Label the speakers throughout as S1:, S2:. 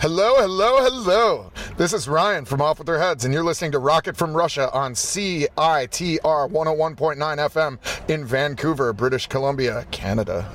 S1: Hello, hello, hello. This is Ryan from Off With Their Heads, and you're listening to Rocket from Russia on CITR 101.9 FM in Vancouver, British Columbia, Canada.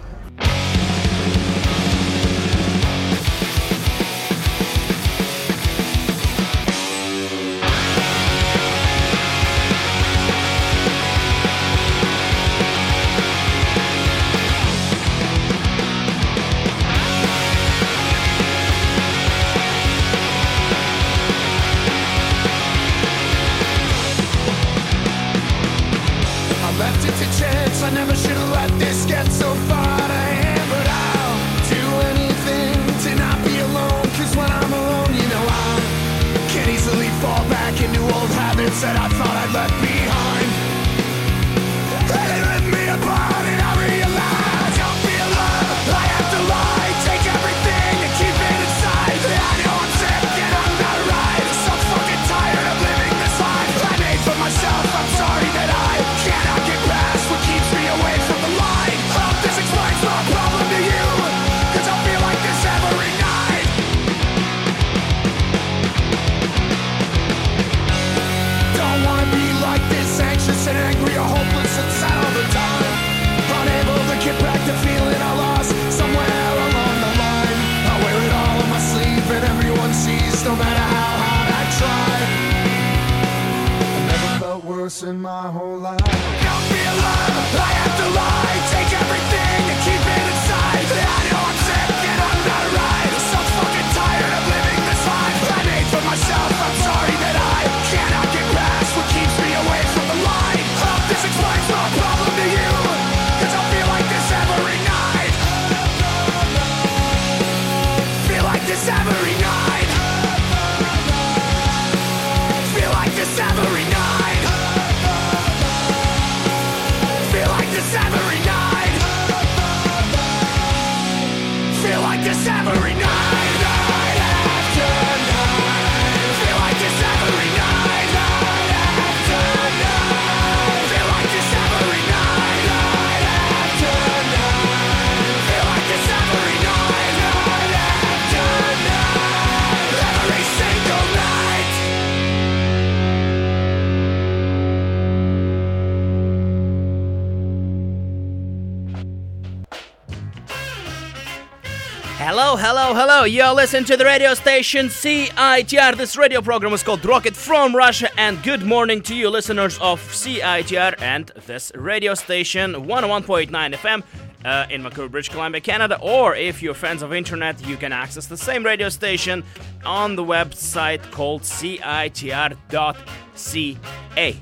S2: You're listening to the radio station CITR. This radio program is called Rocket from Russia. And good morning to you, listeners of CITR and this radio station 101.9 FM. Uh, in Vancouver, British Columbia, Canada, or if you're fans of internet, you can access the same radio station on the website called CITR.ca.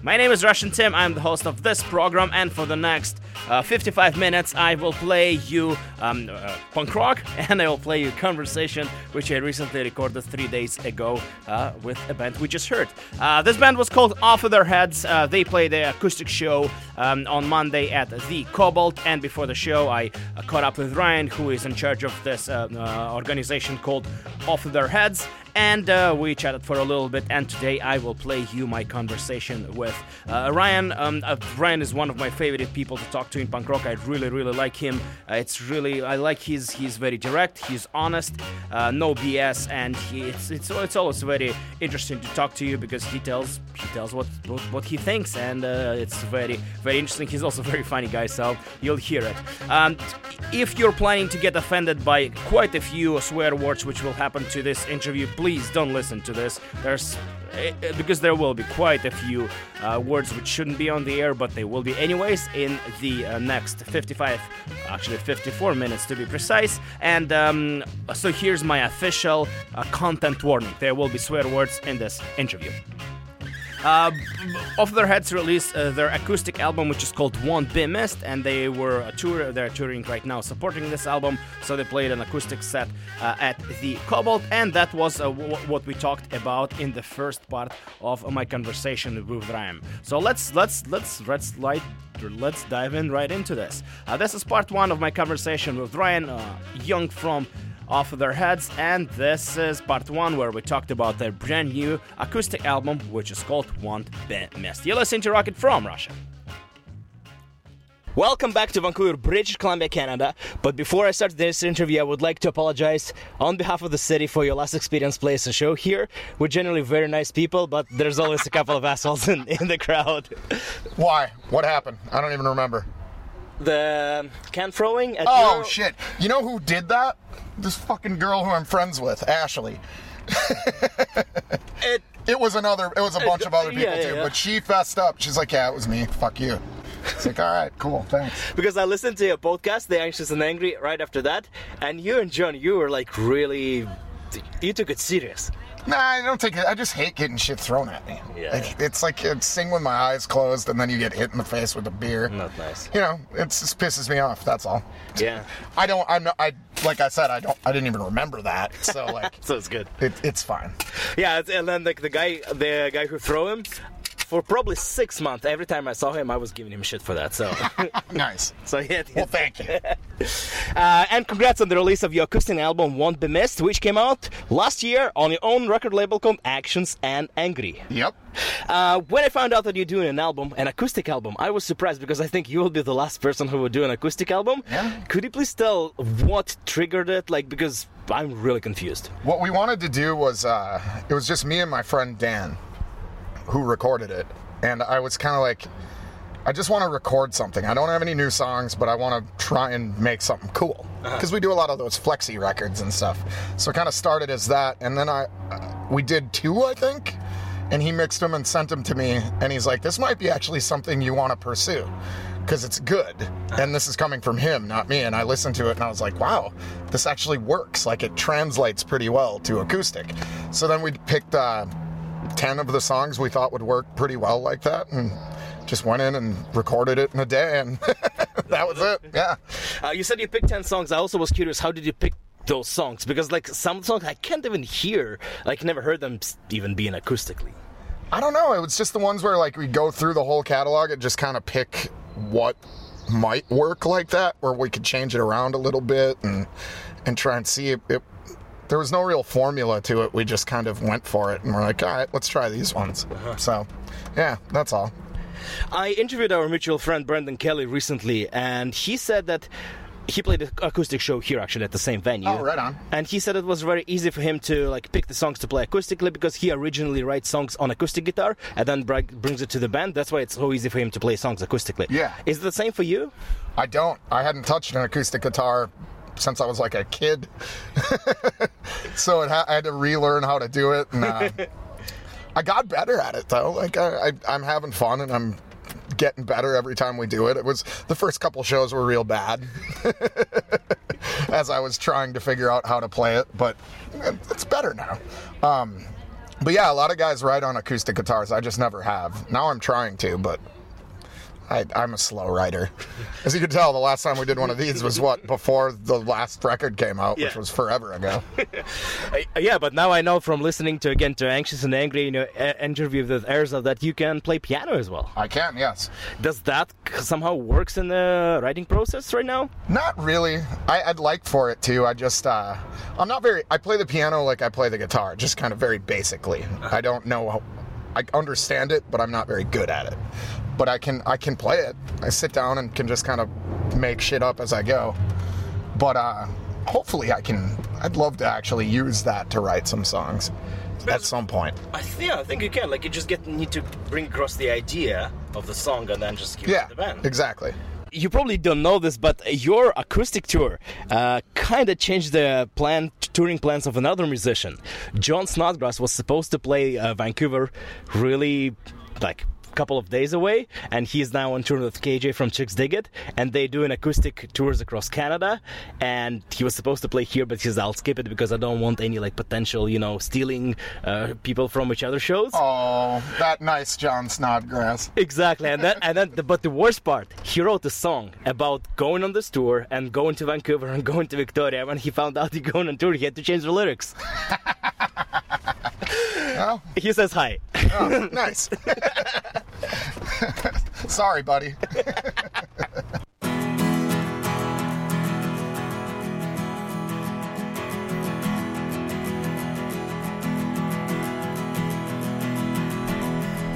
S2: My name is Russian Tim. I'm the host of this program, and for the next uh, 55 minutes, I will play you um, uh, punk rock and I will play you conversation, which I recently recorded three days ago uh, with a band we just heard. Uh, this band was called Off of Their Heads. Uh, they played the acoustic show um, on Monday at the Cobalt, and before the show, I uh, caught up with Ryan, who is in charge of this organization called Off of Their Heads and uh, we chatted for a little bit. And today I will play you my conversation with uh, Ryan. Um, uh, Ryan is one of my favorite people to talk in punk rock. I really, really like him. Uh, it's really I like his. He's very direct. He's honest. Uh, no BS, and he, it's it's it's always very interesting to talk to you because he tells he tells what what, what he thinks, and uh, it's very very interesting. He's also very funny guy, so you'll hear it. Um, if you're planning to get offended by quite a few swear words which will happen to this interview, please don't listen to this. There's because there will be quite a few uh, words which shouldn't be on the air, but they will be anyways in the uh, next 55, actually 54 minutes to be precise. And um, so here's my official uh, content warning: there will be swear words in this interview. Uh, off their heads released uh, their acoustic album which is called won't be missed and they were a tour they're touring right now supporting this album so they played an acoustic set uh, at the cobalt and that was uh, w- what we talked about in the first part of my conversation with Ryan. So let's let's let's let's light let's dive in right into this. Uh, this is part one of my conversation with Ryan uh, Young from off of their heads, and this is part one where we talked about their brand new acoustic album, which is called Won't Be Missed. You're listening to Rocket from Russia. Welcome back to Vancouver, British Columbia, Canada. But before I start this interview, I would like to apologize on behalf of the city for your last experience playing a show here. We're generally very nice people, but there's always a couple of assholes in, in the crowd.
S3: Why? What happened? I don't even remember.
S2: The um, can throwing at
S3: Oh
S2: Euro-
S3: shit! You know who did that? This fucking girl who I'm friends with, Ashley.
S2: It,
S3: It was another. It was a bunch of other
S2: yeah,
S3: people
S2: yeah,
S3: too.
S2: yeah.
S3: But she fessed up. She's like, "Yeah, it was me. Fuck you." It's like, "All right, cool, thanks."
S2: because I listened to your podcast, The Anxious and Angry, right after that, and you and John, you were like really, you took it serious.
S3: Nah, I don't take it. I just hate getting shit thrown at me.
S2: Yeah.
S3: Like, it's like it's sing with my eyes closed, and then you get hit in the face with a beer.
S2: Not nice.
S3: You know, it just pisses me off. That's all.
S2: Yeah,
S3: I don't. I'm. Not, I like I said. I don't. I didn't even remember that. So like,
S2: so it's good.
S3: it, it's fine.
S2: Yeah, it's- and then like the guy, the guy who threw him, for probably six months, every time I saw him, I was giving him shit for that. So,
S3: Nice.
S2: so yeah.
S3: Well, thank you.
S2: Uh, and congrats on the release of your acoustic album "Won't Be Missed," which came out last year on your own record label called Anxious and Angry.
S3: Yep.
S2: Uh, when I found out that you're doing an album, an acoustic album, I was surprised because I think you will be the last person who will do an acoustic album.
S3: Yeah.
S2: Could you please tell what triggered it? Like, because I'm really confused.
S3: What we wanted to do was, uh, it was just me and my friend Dan who recorded it. And I was kind of like, I just want to record something. I don't have any new songs, but I want to try and make something cool. Because we do a lot of those flexi records and stuff. So it kind of started as that. And then I, uh, we did two, I think. And he mixed them and sent them to me. And he's like, this might be actually something you want to pursue. Because it's good. And this is coming from him, not me. And I listened to it and I was like, wow, this actually works. Like it translates pretty well to acoustic. So then we picked uh, 10 of the songs we thought would work pretty well like that. And just went in and recorded it in a day. And that was it. Yeah.
S2: Uh, you said you picked 10 songs. I also was curious, how did you pick those songs? Because, like, some songs I can't even hear. Like, never heard them even being acoustically.
S3: I don't know. It was just the ones where like we go through the whole catalog and just kind of pick what might work like that, where we could change it around a little bit and and try and see if it there was no real formula to it. We just kind of went for it and we're like, all right, let's try these uh-huh. ones. So, yeah, that's all.
S2: I interviewed our mutual friend Brendan Kelly recently, and he said that he played an acoustic show here actually at the same venue.
S3: Oh, right on.
S2: And he said it was very easy for him to like pick the songs to play acoustically because he originally writes songs on acoustic guitar and then bri- brings it to the band. That's why it's so easy for him to play songs acoustically.
S3: Yeah.
S2: Is it the same for you?
S3: I don't. I hadn't touched an acoustic guitar since I was like a kid, so it ha- I had to relearn how to do it, and uh, I got better at it though. Like I, I, I'm having fun, and I'm getting better every time we do it. It was the first couple shows were real bad, as I was trying to figure out how to play it, but it's better now. Um, but yeah, a lot of guys write on acoustic guitars. I just never have. Now I'm trying to, but I, I'm a slow writer. As you can tell, the last time we did one of these was what before the last record came out, which was forever ago.
S2: Yeah, but now I know from listening to again to Anxious and Angry, you know, a- interview with Erza that you can play piano as well.
S3: I can, yes.
S2: Does that somehow works in the writing process right now?
S3: Not really. I, I'd like for it to. I just, uh, I'm not very. I play the piano like I play the guitar, just kind of very basically. I don't know. I understand it, but I'm not very good at it. But I can, I can play it. I sit down and can just kind of make shit up as I go. But uh, hopefully, I can. I'd love to actually use that to write some songs at some point.
S2: I th- yeah, I think you can. Like, you just get need to bring across the idea of the song and then just give
S3: Yeah,
S2: it to the band.
S3: exactly.
S2: You probably don't know this, but your acoustic tour uh, kind of changed the plan, touring plans of another musician. Jon Snodgrass was supposed to play uh, Vancouver really, like, couple of days away and he's now on tour with KJ from Chixdiggit and they do an acoustic tours across Canada and he was supposed to play here but he says I'll skip it because I don't want any like potential you know stealing uh, people from each other shows
S3: Oh, that nice Jon Snodgrass.
S2: Exactly, and then and then, the, but the worst part, he wrote a song about going on this tour and going to Vancouver and going to Victoria. When he found out he going on tour, he had to change the lyrics.
S3: Oh,
S2: He says hi.
S3: oh nice. Sorry, buddy.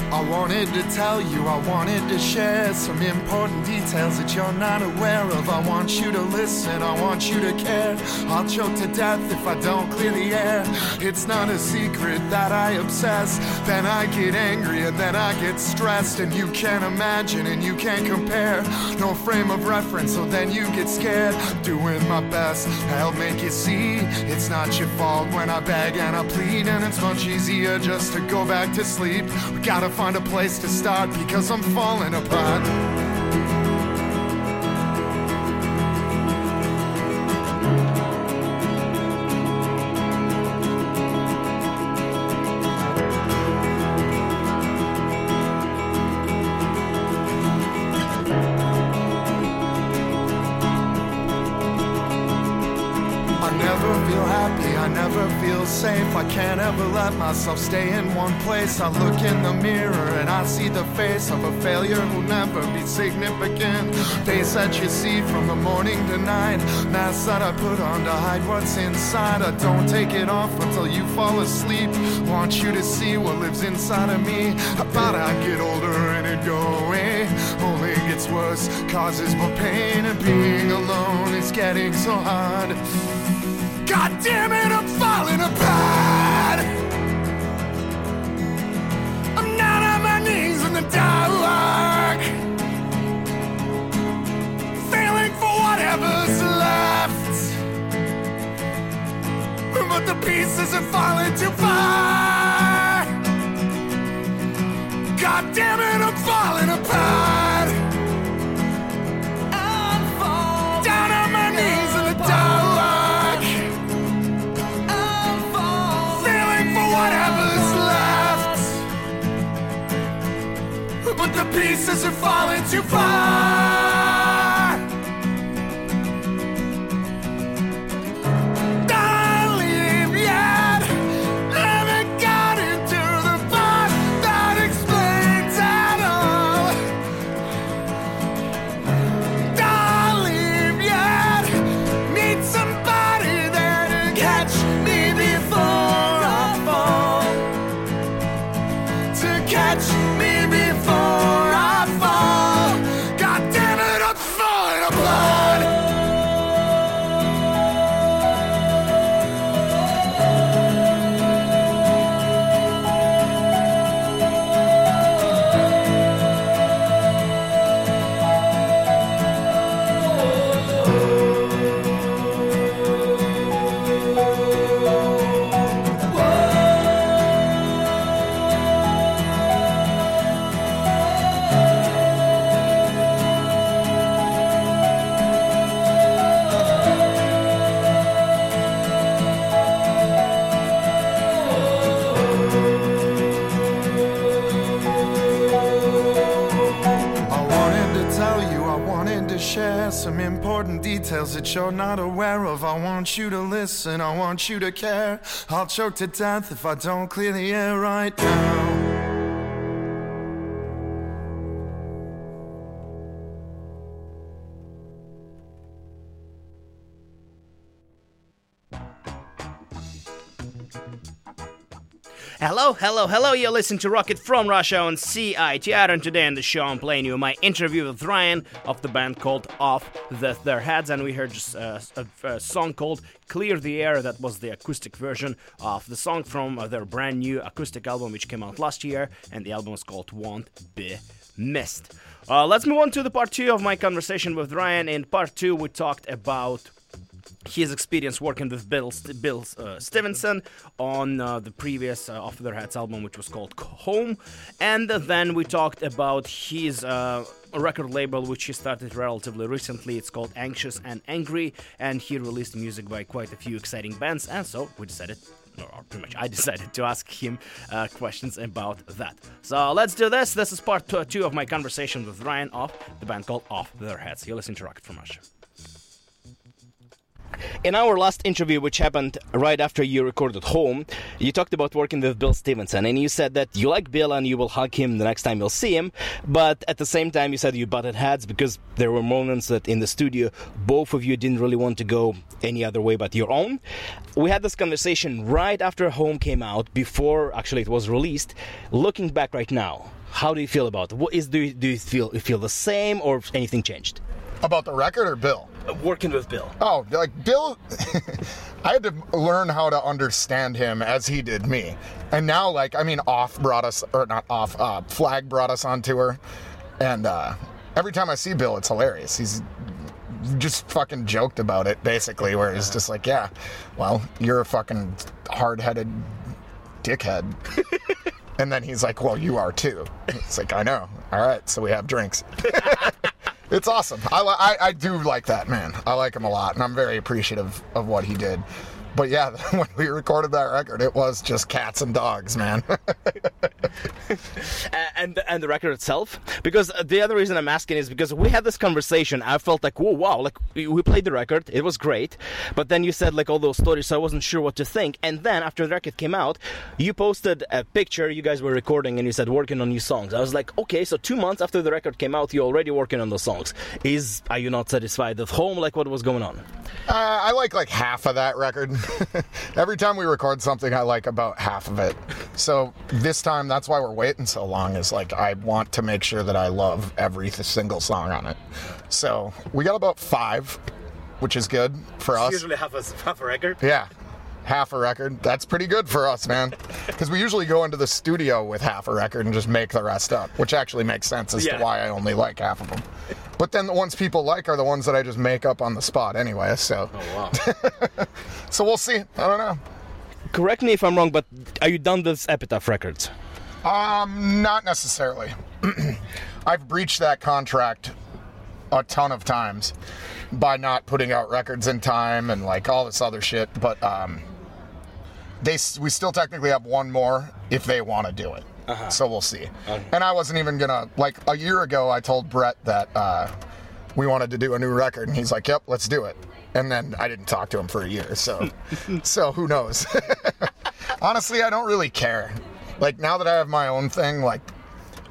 S4: I wanted to tell you, I wanted to share some important details that you're not aware of. I want you to listen, I want you to care. I'll choke to death if I don't clear the air. It's not a secret that I obsess. Then I get angry and then I get stressed. And you can't imagine and you can't compare. No frame of reference, so then you get scared. Doing my best, I'll make you see. It's not your fault when I beg and I plead. And it's much easier just to go back to sleep. We gotta find a place to start because I'm falling apart. Place. I look in the mirror and I see the face of a failure who'll never be significant. Face that you see from the morning to night. Mask that I put on to hide what's inside. I don't take it off until you fall asleep. Want you to see what lives inside of me. I thought I'd get older and it'd go away. Only gets worse, causes more pain, and being alone is getting so hard. God damn it, I'm falling apart. Dark. Failing for whatever's left. But the pieces are falling too far. God damn it, I'm falling apart. Pieces are falling too far. Share some important details that you're not aware of. I want you to listen, I want you to care. I'll choke to death if I don't clear the air right now.
S2: Hello, hello, hello. You're listening to Rocket from Russia on CITR, and today on the show I'm playing you my interview with Ryan of the band called Off the, Their Heads, and we heard just uh, a, a song called Clear the Air. That was the acoustic version of the song from their brand new acoustic album, which came out last year, and the album is called Won't Be Missed. Uh, let's move on to the part two of my conversation with Ryan. In part two, we talked about his experience working with Bill, Bill uh, Stevenson on uh, the previous uh, Off Their Heads album, which was called Home. And then we talked about his uh, record label, which he started relatively recently. It's called Anxious and Angry, and he released music by quite a few exciting bands. And so we decided. Or pretty much, I decided to ask him uh, questions about that. So let's do this. This is part two- of my conversation with Ryan of the band called Off Their Heads. You're listening to Rocket from Russia. In our last interview, which happened right after you recorded home, you talked about working with Bill Stevenson, and you said that you like Bill and you will hug him the next time you'll see him. But at the same time, you said you butted heads because there were moments that in the studio, both of you didn't really want to go any other way but your own. We had this conversation right after Home came out, before actually it was released. Looking back right now, how do you feel about it? What is do you, do you feel you feel the same or anything changed?
S3: About the record or Bill?
S2: Working with Bill.
S3: Oh, like Bill, I had to learn how to understand him as he did me. And now, like, I mean, Off brought us, or not Off, uh, Flag brought us on tour. And uh, every time I see Bill, it's hilarious. He's just fucking joked about it, basically, where he's just like, yeah, well, you're a fucking hard headed dickhead. and then he's like, well, you are too. It's like, I know. All right, so we have drinks. It's awesome. I, I I do like that man. I like him a lot, and I'm very appreciative of what he did. But yeah, when we recorded that record, it was just cats and dogs, man.
S2: and and the record itself? Because the other reason i'm asking is because we had this conversation. I felt like whoa wow like we played the record. It was great. But then you said like all those stories so i wasn't sure what to think. And then after the record came out you posted a picture. You guys were recording and you said working on new songs. I was like okay so two months after the record came out you're already working on those songs. Is are you not satisfied with home? Like what was going on?
S3: Uh, I like like half of that record. Every time we record something, I like about half of it. So this time, that's why we're waiting so long. Is like I want to make sure that I love every th- single song on it. So we got about five, which is good for us.
S2: Usually half a half a record
S3: Yeah. Half a record. That's pretty good for us, man. Because we usually go into the studio with half a record and just make the rest up, which actually makes sense as
S2: Yeah.
S3: to why I only like half of them. But then the ones people like are the ones that I just make up on the spot anyway. So,
S2: wow
S3: so we'll see. I don't know.
S2: correct me if i'm wrong but are you done with epitaph records
S3: Um, not necessarily. I've breached that contract a ton of times by not putting out records in time and like all this other shit. But um, they we still technically have one more if they want to do it. So we'll see. And I wasn't even gonna like a year ago. I told Brett that uh, we wanted to do a new record, and he's like, "Yep, let's do it." And then I didn't talk to him for a year. So, so who knows? Honestly, I don't really care. Like now that I have my own thing, like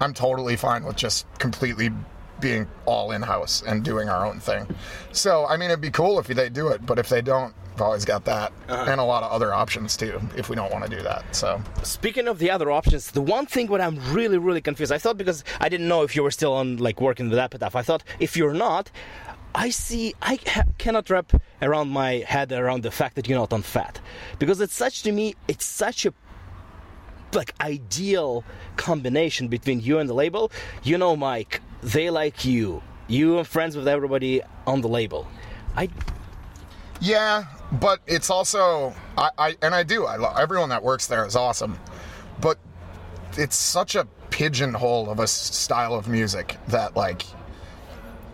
S3: I'm totally fine with just completely being all in house and doing our own thing. So, I mean, it'd be cool if they do it, but if they don't, I've always got that uh-huh. and a lot of other options too if we don't want to do that. So,
S2: Speaking of the other options, the one thing what I'm really, really confused. I thought because I didn't know if you were still on like working with Epitaph. I thought if you're not, I see. I ha- cannot wrap around my head around the fact that you're not on Fat because it's such to me. It's such a like ideal combination between you and the label. You know, Mike, they like you. You are friends with everybody on the label. I
S3: yeah, but it's also I, I and I do. I love everyone that works there is awesome, but it's such a pigeonhole of a style of music that like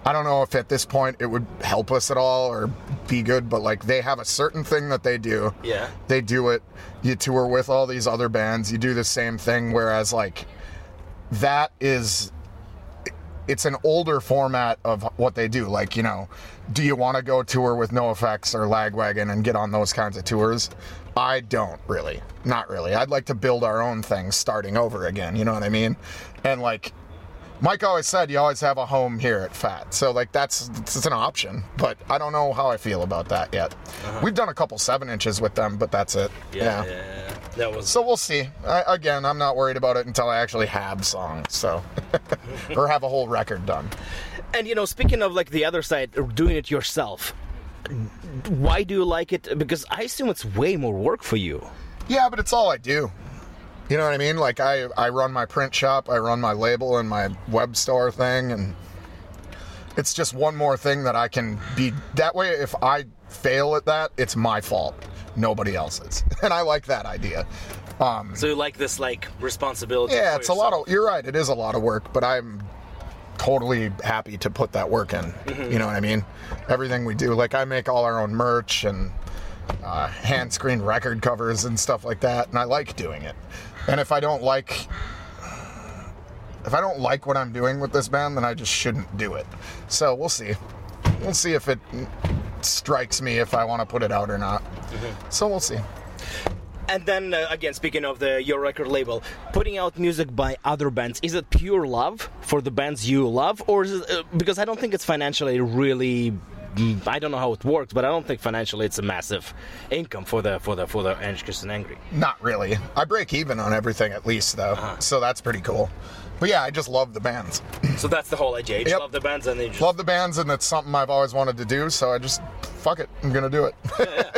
S3: I don't know if at this point it would help us at all or be good, but like they have a certain thing that they do.
S2: Yeah.
S3: They do it. You tour with all these other bands, you do the same thing, whereas like that is it's an older format of what they do. Like, you know, do you want to go tour with NOFX or Lagwagon and get on those kinds of tours? I don't really. Not really. I'd like to build our own thing starting over again. You know what I mean? And like, Mike always said, you always have a home here at Fat. So like, that's it's an option. But I don't know how I feel about that yet. Uh-huh. We've done a couple seven inches with them, but that's it. yeah.
S2: that was
S3: So we'll see. I, again, I'm not worried about it until I actually have songs, so or have a whole record done.
S2: And you know, speaking of like the other side, doing it yourself, why do you like it? Because I assume it's way more work for you.
S3: Yeah, but it's all I do. You know what I mean? Like I I run my print shop, I run my label and my web store thing, and it's just one more thing that I can be. That way, if I fail at that, it's my fault, nobody else's, and I like that idea. Um,
S2: So you like this like responsibility?
S3: Yeah,
S2: for
S3: it's a lot of. You're right. It is a lot of work, but I'm totally happy to put that work in. You know what I mean? Everything we do, like I make all our own merch and uh, hand screen record covers and stuff like that, and I like doing it. And if I don't like, if I don't like what I'm doing with this band, then I just shouldn't do it. So we'll see. We'll see if it strikes me if I want to put it out or not. So we'll see.
S2: And then uh, again, speaking of the your record label, putting out music by other bands, is it pure love for the bands you love, or is it, uh, because I don't think it's financially really. I don't know how it works, but I don't think financially it's a massive income for the for the for the Anxious and Angry.
S3: Not really. I break even on everything at least though, so that's pretty cool. But yeah, I just love the bands.
S2: So that's the whole idea. You just
S3: Yep.
S2: love the bands and then you just
S3: love the bands, and it's something I've always wanted to do. So I just fuck it. I'm gonna do it.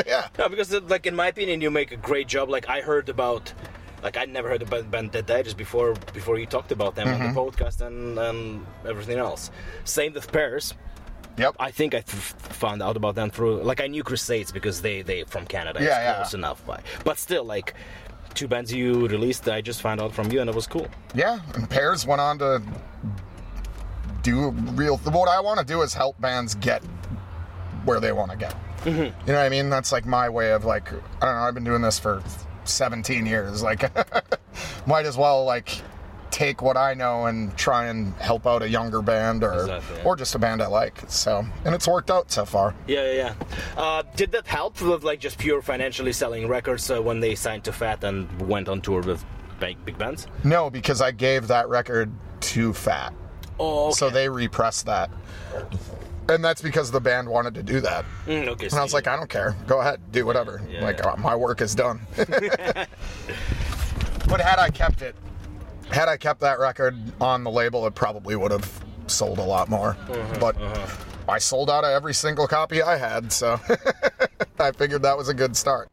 S3: yeah.
S2: No, because uh, like in my opinion, you make a great job. Like I heard about, like I'd never heard about band Dead Digest before before you talked about them on the podcast and, and everything else. Same with Pears.
S3: Yep.
S2: I think I th- found out about them through like I knew Crusades because they they from Canada.
S3: Yeah,
S2: it's
S3: yeah.
S2: close enough, but but still like two bands you released. I just found out from you and it was cool.
S3: Yeah, and Pears went on to do real. What I want to do is help bands get where they want to get.
S2: Mm-hmm.
S3: You know what I mean? That's like my way of like I don't know. I've been doing this for 17 years. Like, might as well like take what I know and try and help out a younger band or
S2: Exactly, yeah.
S3: or just a band I like. So, and it's worked out so far.
S2: Yeah, yeah, yeah. Uh, did that help with like just pure financially selling records uh, when they signed to Fat and went on tour with big, big bands?
S3: No, because I gave that record to Fat.
S2: Oh, okay.
S3: So they repressed that. And that's because the band wanted to do that.
S2: Mm, okay.
S3: And I was like, I don't care. Go ahead, do whatever.
S2: Yeah,
S3: like, uh, my work is done. but had I kept it, had I kept that record on the label, it probably would have sold a lot more.
S2: Uh-huh,
S3: but I sold out of every single copy I had, so I figured that was a good start.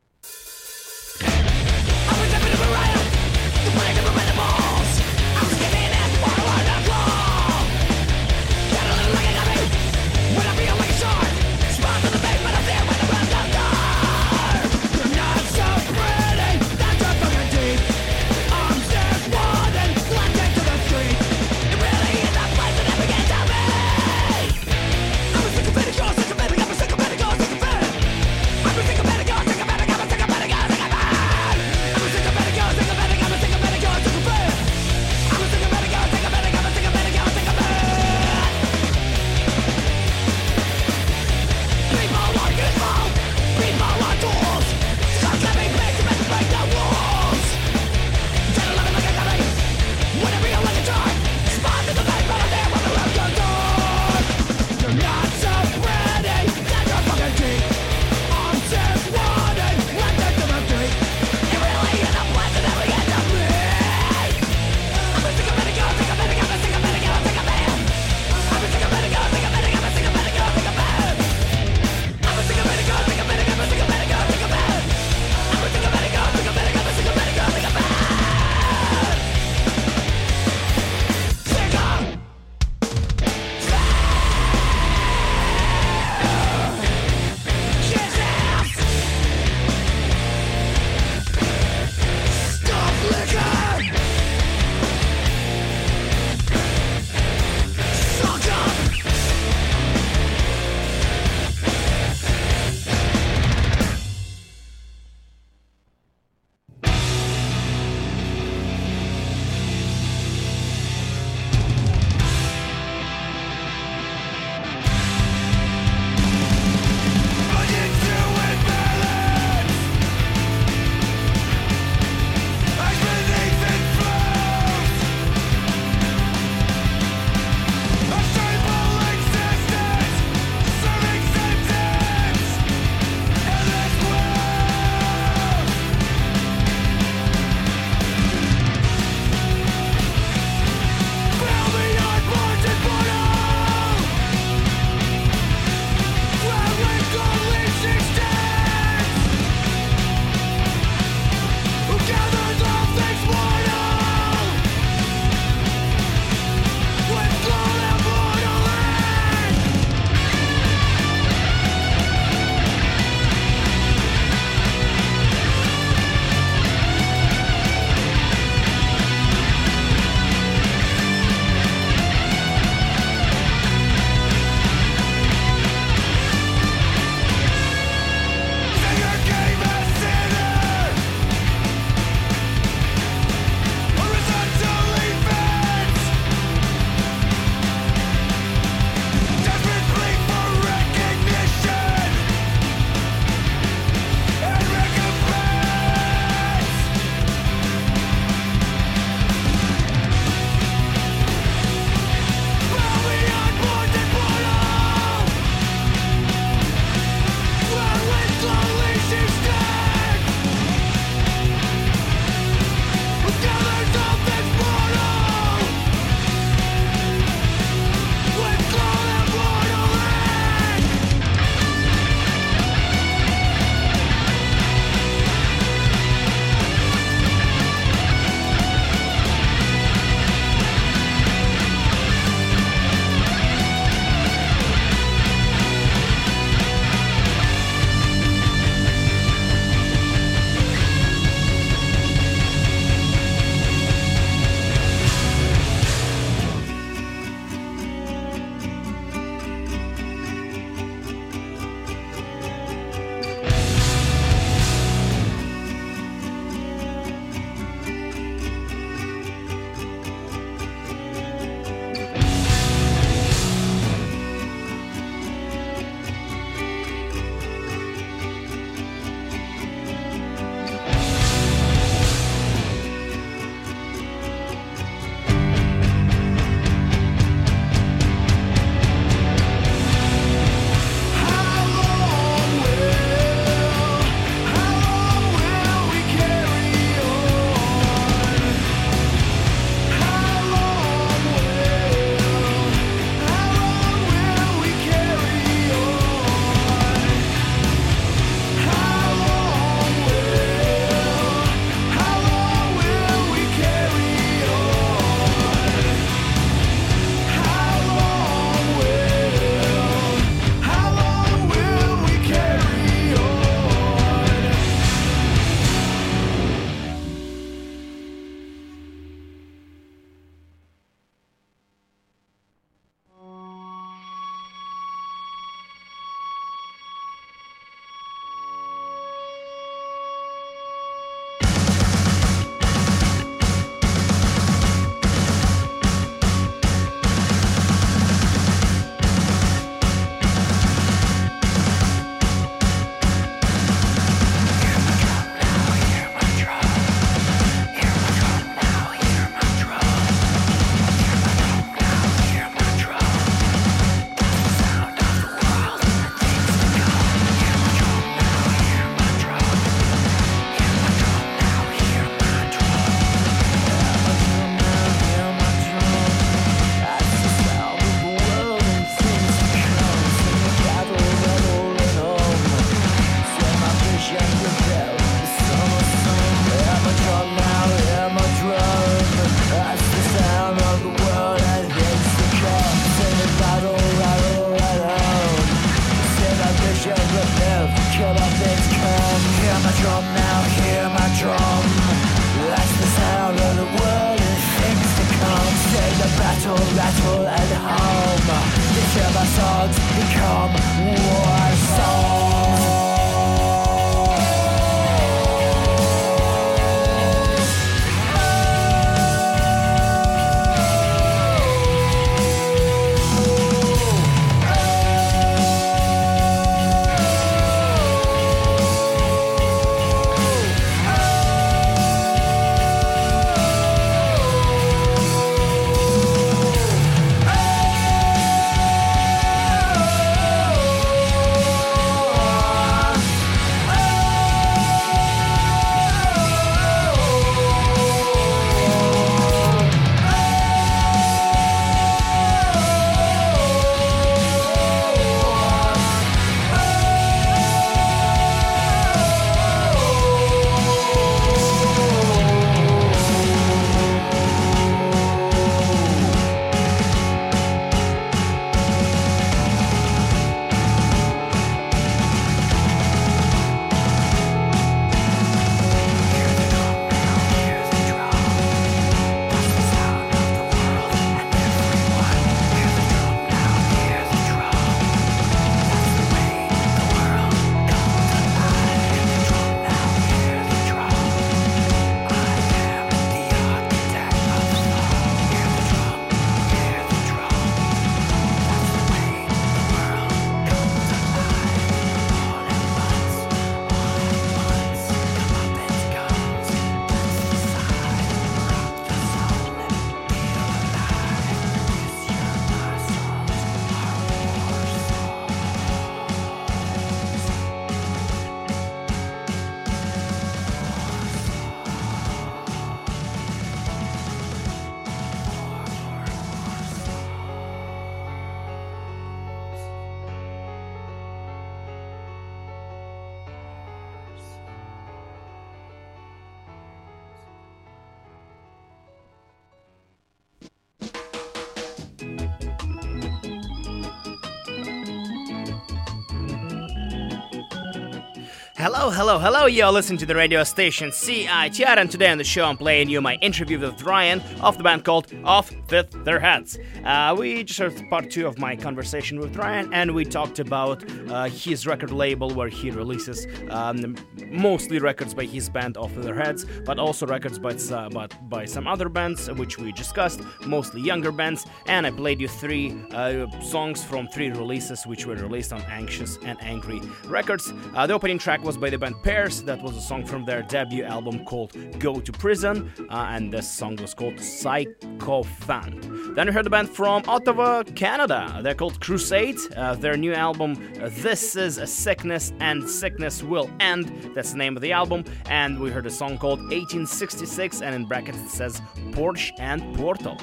S2: Hello, hello. You're listening to the radio station CITR, and today on the show I'm playing you my interview with Ryan of the band called Off With Their Heads. Uh, we just heard part two of my conversation with Ryan, and we talked about uh, his record label where he releases um, mostly records by his band Off Their Heads, but also records by, uh, by some other bands, which we discussed, mostly younger bands. And I played you three uh, songs from three releases which were released on Anxious and Angry Records. Uh, the opening track was by the band Pears. That was a song from their debut album called Go to Prison, uh, and this song was called Sycophant. Then we heard the band from Ottawa, Canada. They're called Crusade. Uh, their new album, uh, This Is a Sickness and Sickness Will End. That's the name of the album. And we heard a song called 1866, and in brackets it says Porch and Portal.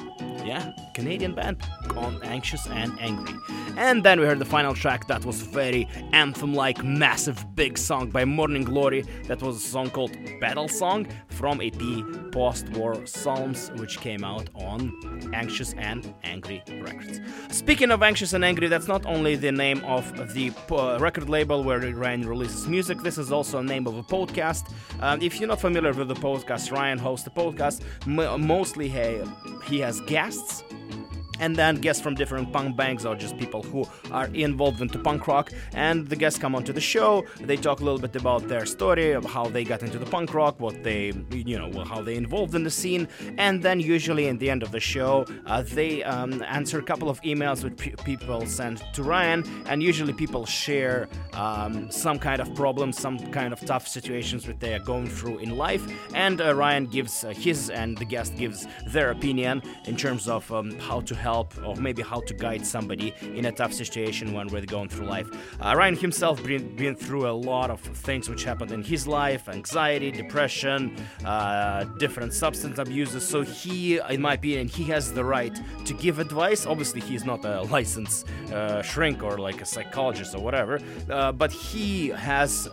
S2: Yeah, Canadian band on Anxious and Angry. And then we heard the final track that was very anthem like, massive, big song by Morning Glory. That was a song called Battle Song from EP Post War Psalms, which came out on Anxious and Angry Records. Speaking of Anxious and Angry, that's not only the name of the uh, record label where Ryan releases music, this is also a name of a podcast. Um, if you're not familiar with the podcast, Ryan hosts the podcast. M- mostly he, he has guests and then guests from different punk bands or just people who are involved into punk rock. And the guests come onto the show. They talk a little bit about their story how they got into the punk rock what they you know how they involved in the scene. And then usually in the end of the show uh, they um, answer a couple of emails which pe- people send to ryan. And usually people share um, some kind of problems some kind of tough situations that they are going through in life. And uh, ryan gives uh, his and the guest gives their opinion in terms of um, how to help help or maybe how to guide somebody in a tough situation when we're going through life. Uh, Ryan himself been, been through a lot of things which happened in his life anxiety, depression, uh, different substance abuses. So he, in my opinion, he has the right to give advice. Obviously, he's not a licensed uh, shrink or like a psychologist or whatever, uh, but he has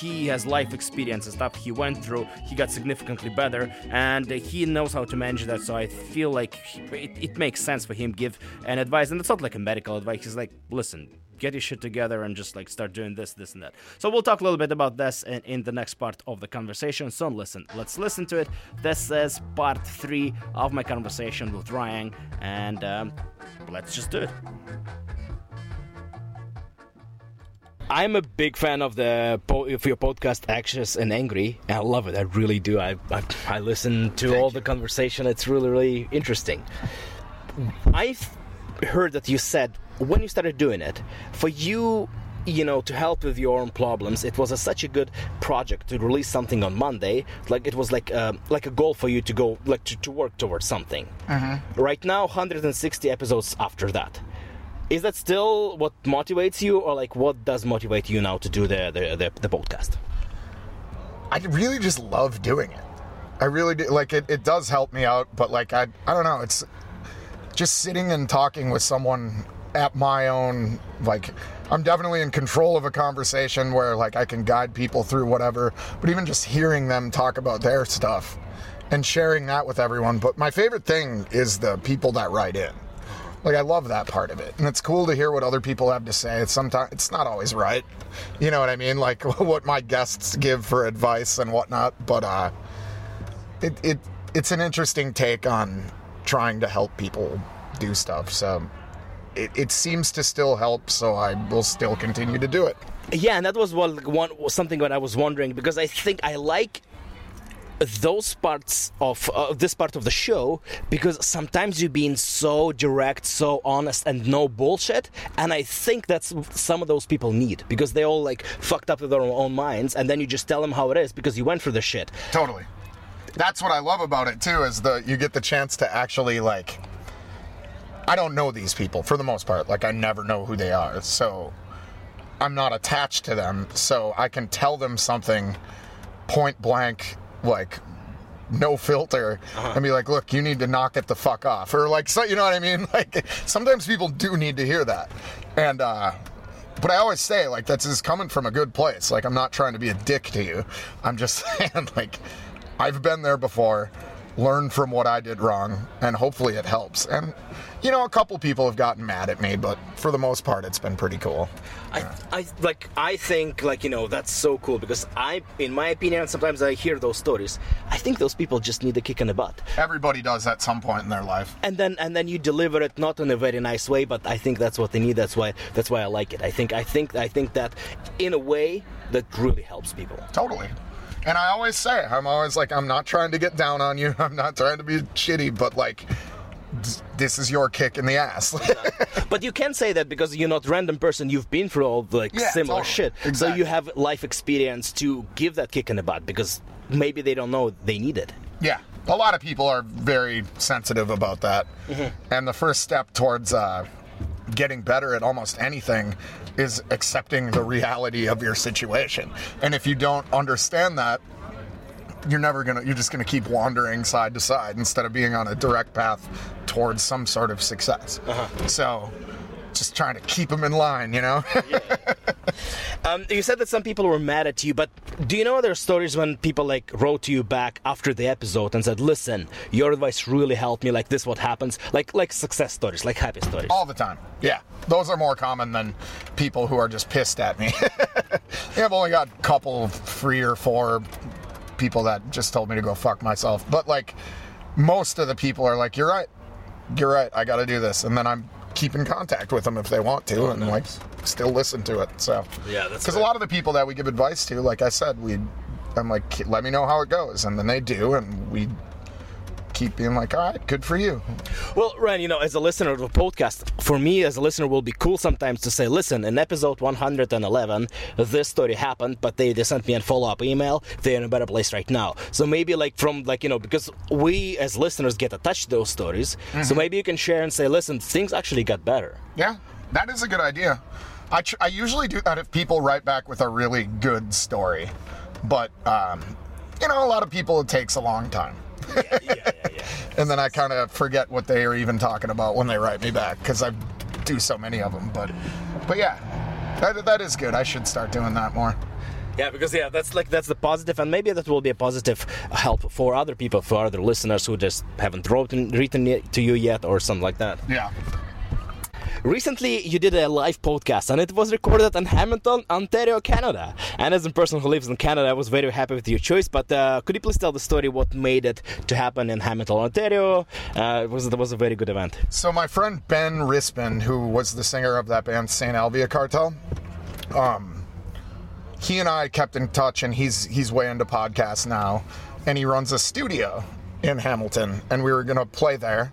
S2: he has life experience and stuff he went through he got significantly better and he knows how to manage that so i feel like it, it makes sense for him give an advice and it's not like a medical advice he's like listen get your shit together and just like start doing this this and that so we'll talk a little bit about this in, in the next part of the conversation so listen let's listen to it this is part three of my conversation with ryan and um, let's just do it I'm a big fan of the of your podcast, Anxious and Angry. I love it. I really do. I I, I listen to
S3: Thank
S2: all
S3: you.
S2: the conversation. It's really really interesting. I've heard that you said when you started doing it, for you, you know, to help with your own problems, it was a, such a good project to release something on Monday. Like it was like um, like a goal for you to go like to, to work towards something. Right now, 160 episodes after that. Is that still what motivates you, or like what does motivate you now to do the the, the, the podcast?
S3: I really just love doing it. I really do. Like it, it does help me out, but like I, I don't know. It's just sitting and talking with someone at my own like I'm definitely in control of a conversation where like I can guide people through whatever, but even just hearing them talk about their stuff and sharing that with everyone. But my favorite thing is the people that write in. Like I love that part of it, and it's cool to hear what other people have to say. It's sometimes it's not always right, you know what I mean? Like what my guests give for advice and whatnot. But uh, it it it's an interesting take on trying to help people do stuff. So it, it seems to still help. So I will still continue to do it.
S2: Yeah, and that was what one something that I was wondering because I think I like those parts of uh, this part of the show because sometimes you're being so direct, so honest, and no bullshit. And I think that's some of those people need because they all like fucked up with their own minds, and then you just tell them how it is because you went through the shit.
S3: Totally. That's what I love about it too is the you get the chance to actually like I don't know these people for the most part. Like I never know who they are. So I'm not attached to them. So I can tell them something point blank like no filter and be like, look, you need to knock it the fuck off. Or like so you know what I mean? Like sometimes people do need to hear that. And uh but I always say like that's is coming from a good place. Like I'm not trying to be a dick to you. I'm just saying like I've been there before. learn from what I did wrong, and hopefully it helps. And you know, a couple people have gotten mad at me, but for the most part, it's been pretty cool.
S2: I, I like I think like you know that's so cool because I in my opinion sometimes I hear those stories I think those people just need a kick in the butt
S3: Everybody does at some point in their life.
S2: and then and then you deliver it not in a very nice way but I think that's what they need that's why that's why I like it I think I think I think that in a way that really helps people
S3: Totally. And I always say, I'm always like, I'm not trying to get down on you. I'm not trying to be shitty, but like, this is your kick in the ass.
S2: but you can say that because you're not random person you've been through all like
S3: Yeah,
S2: similar
S3: totally.
S2: shit so you have life experience to give that kick in the butt because maybe they don't know they need it
S3: yeah. A lot of people are very sensitive about that. And the first step towards uh, getting better at almost anything is accepting the reality of your situation. And if you don't understand that, you're never gonna you're just gonna keep wandering side to side instead of being on a direct path towards some sort of success uh-huh. so just trying to keep them in line you know?
S2: Um, you said that some people were mad at you, but do you know other stories when people like wrote to you back after the episode and said, "Listen, your advice really helped me. Like this, what happens? Like like success stories, like happy stories."
S3: all the time yeah. Those are more common than people who are just pissed at me. I've only got a couple three or four people that just told me to go fuck myself. But like most of the people are like you're right. You're right. I gotta do this. And then i'm keep in contact with them if they want to oh, and like still listen to it so.
S2: Yeah, that's
S3: because a lot of the people that we give advice to like i said we i'm like let me know how it goes. And then they do and we keep being like all right good for you
S2: Well, Ryan, you know, as a listener of the podcast, for me as a listener, will be cool sometimes to say, "Listen, in episode 111, this story happened, but they, they sent me a follow-up email. They're in a better place right now." So maybe like from like you know because we as listeners get attached to those stories, so maybe you can share and say, "Listen, things actually got better."
S3: Yeah, that is a good idea. I, tr- I usually do that if people write back with a really good story, but um, you know, a lot of people it takes a long time,
S2: yeah, yeah, yeah.
S3: and then I kind of forget what they are even talking about when they write me back because I do so many of them. But but yeah, that, that is good. I should start doing that more.
S2: Yeah, because yeah, that's like that's the positive, and maybe that will be a positive help for other people, for other listeners who just haven't written written it to you yet, or something like that.
S3: Yeah.
S2: Recently, you did a live podcast, and it was recorded in Hamilton, Ontario, Canada. And as a person who lives in Canada, I was very happy with your choice. But uh, could you please tell the story what made it to happen in Hamilton, Ontario? Uh, it was it was a very good event.
S3: So my friend Ben Rispin, who was the singer of that band Saint Alvia Cartel, um, he and I kept in touch, and he's he's way into podcasts now, and he runs a studio in Hamilton, and we were gonna play there,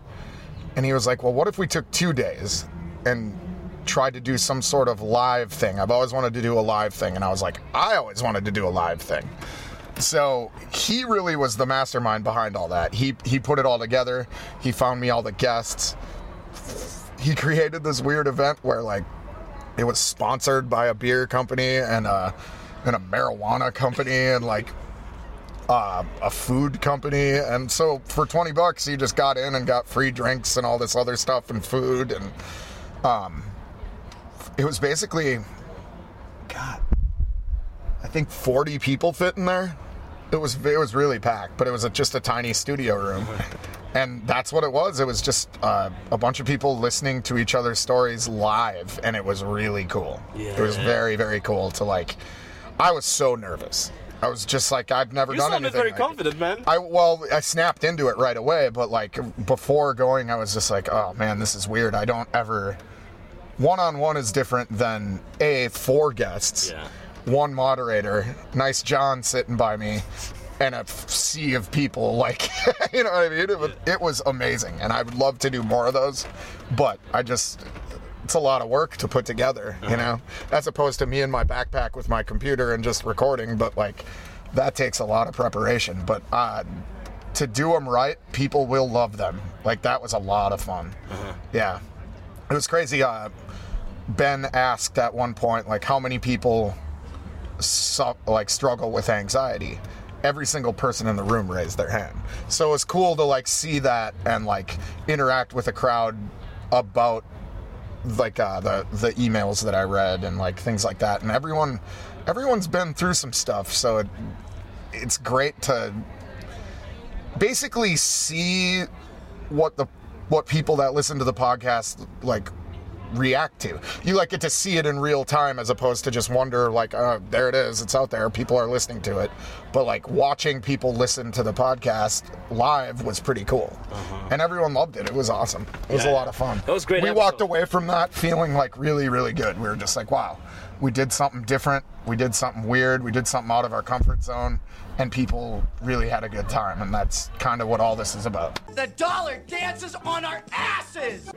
S3: and he was like, "Well, what if we took two days and tried to do some sort of live thing? I've always wanted to do a live thing," and I was like, "I always wanted to do a live thing." So he really was the mastermind behind all that. He he put it all together. He found me all the guests. He created this weird event where like it was sponsored by a beer company and a and a marijuana company and like uh, a food company. And so for twenty bucks, he just got in and got free drinks and all this other stuff and food and um, it was basically God. I think 40 people fit in there. It was it was really packed, but it was a, just a tiny studio room, and that's what it was. It was just uh, a bunch of people listening to each other's stories live, and it was really cool. It was very very cool to like. I was so nervous. I was just like I've never
S2: You
S3: done
S2: sounded
S3: anything.
S2: very
S3: like it.
S2: confident, man.
S3: I well, I snapped into it right away, but like before going, I was just like, oh man, this is weird. I don't ever. One on one is different than a four guests,
S2: Yeah.
S3: one moderator, nice John sitting by me, and a f- sea of people. Like, you know what I mean? It was, it was amazing, and I would love to do more of those, but I just. It's a lot of work to put together, you know, as opposed to me in my backpack with my computer and just recording. But like, that takes a lot of preparation. But uh, to do them right, people will love them. Like that was a lot of fun. Yeah, it was crazy. Uh, ben asked at one point, like, how many people su- like struggle with anxiety. Every single person in the room raised their hand. So it's cool to like see that and like interact with a crowd about like uh, the the emails that I read and like things like that. And everyone everyone's been through some stuff, so it, it's great to basically see what the what people that listen to the podcast like react to. You like get to see it in real time as opposed to just wonder like, uh, there it is, it's out there, people are listening to it. But like watching people listen to the podcast live was pretty cool, and everyone loved it. It was awesome. It was
S5: Yeah.
S3: a lot of fun.
S5: That was great
S3: We walked away from that feeling like really, really good. We were just like, wow, we did something different. We did something weird. We did something out of our comfort zone, and people really had a good time. And that's kind of what all this is about.
S1: The dollar dances on our asses!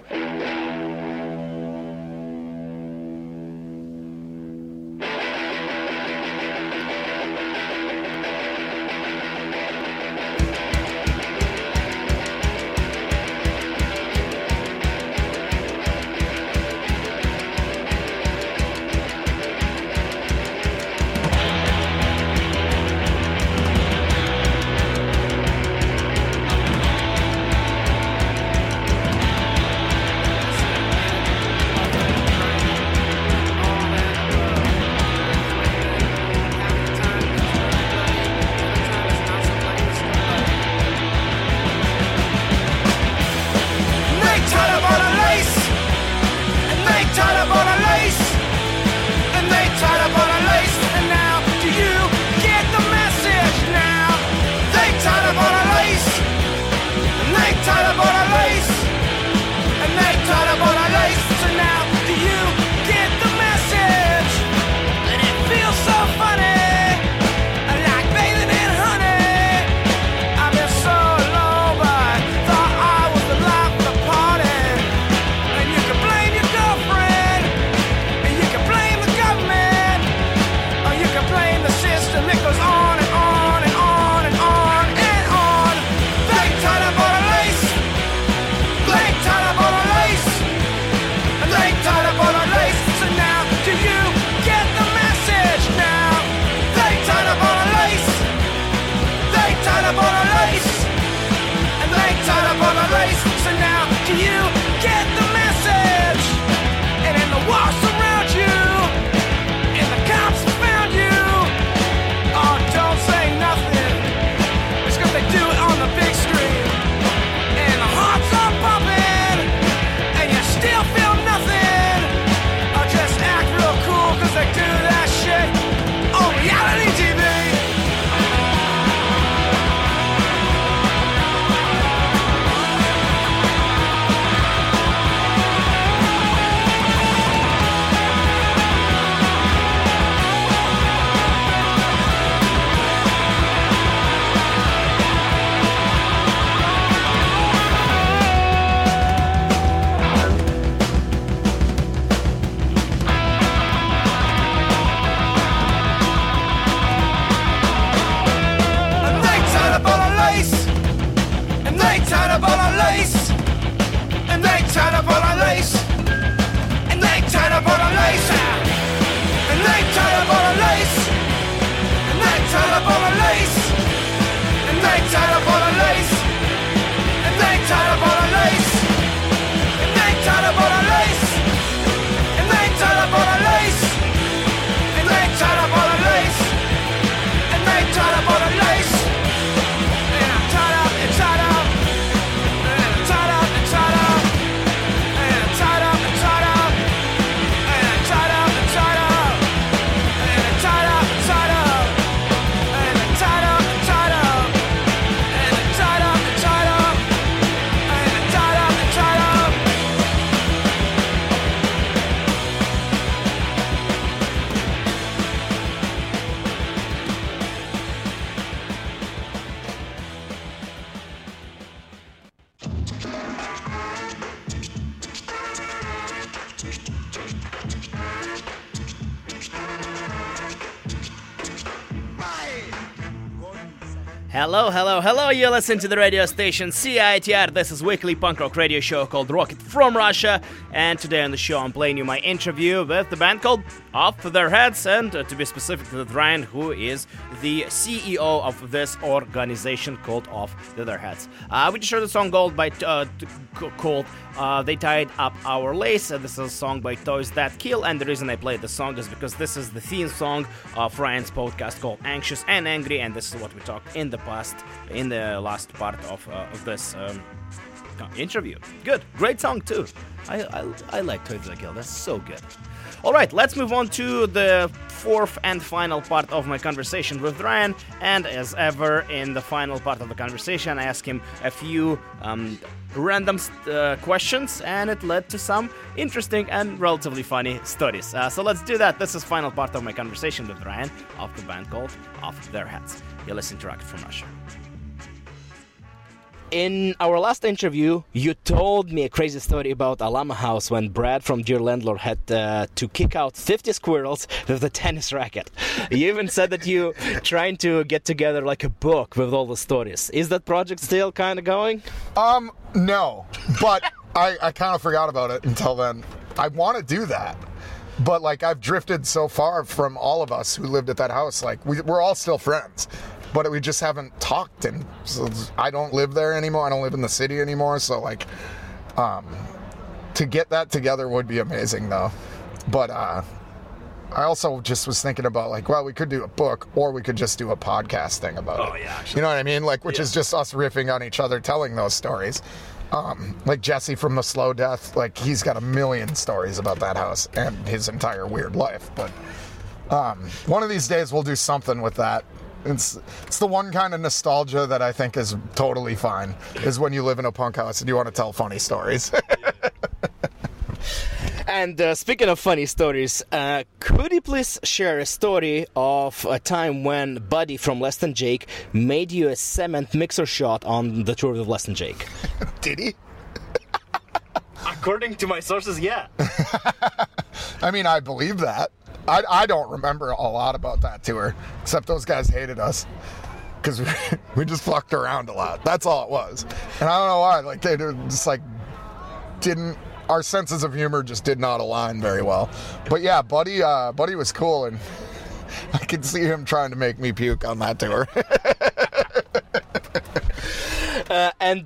S2: Hello, hello. You listen to the radio station CITR. This is weekly punk rock radio show called Rocket from Russia. And today on the show, I'm playing you my interview with the band called Off Their Heads, and uh, to be specific, with Ryan, who is the CEO of this organization called Off Their Heads. Uh, we just heard a song called by uh, called uh, "They Tied Up Our Lace." Uh, this is a song by Toys That Kill, and the reason I played the song is because this is the theme song of Ryan's podcast called Anxious and Angry, and this is what we talk in the past in the last part of, uh, of this um, interview. Good, great song too. I I, I like Toys That Kill. That's so good. All right, let's move on to the fourth and final part of my conversation with Ryan. And as ever, in the final part of the conversation, I asked him a few um, random uh, questions, and it led to some interesting and relatively funny stories. Uh, so let's do that. This is final part of my conversation with Ryan of the band called Off Their Heads. You're listening to Rocket from Russia.
S5: In our last interview, you told me a crazy story about Alama House when Brad from Dear Landlord had uh, to kick out 50 squirrels with a tennis racket. You even said that you trying to get together like a book with all the stories. Is that project still kind of going?
S3: Um, no, but I, I kind of forgot about it until then. I want to do that. But like I've drifted so far from all of us who lived at that house. Like we, we're all still friends, but we just haven't talked. And so I don't live there anymore. I don't live in the city anymore. So like, um, to get that together would be amazing though. But uh, I also just was thinking about like, well, we could do a book or we could just do a podcast thing about it.
S2: Oh, yeah,
S3: You know what I mean? Like, which is just us riffing on each other, telling those stories. Um, like Jesse from the Slow Death, like he's got a million stories about that house and his entire weird life. But um, one of these days we'll do something with that. It's it's the one kind of nostalgia that I think is totally fine. Is when you live in a punk house and you want to tell funny stories.
S5: And uh, speaking of funny stories, uh, could you please share a story of a time when Buddy from Less Than Jake made you a cement mixer shot on the tour with Less Than Jake?
S3: Did he?
S5: According to my sources, yeah.
S3: I mean, I believe that. I, I don't remember a lot about that tour, except those guys hated us because we, we just fucked around a lot. That's all it was. And I don't know why. Like, they just like, didn't, our senses of humor just did not align very well. But yeah, Buddy, uh, Buddy was cool. And I could see him trying to make me puke on that tour.
S5: Uh, and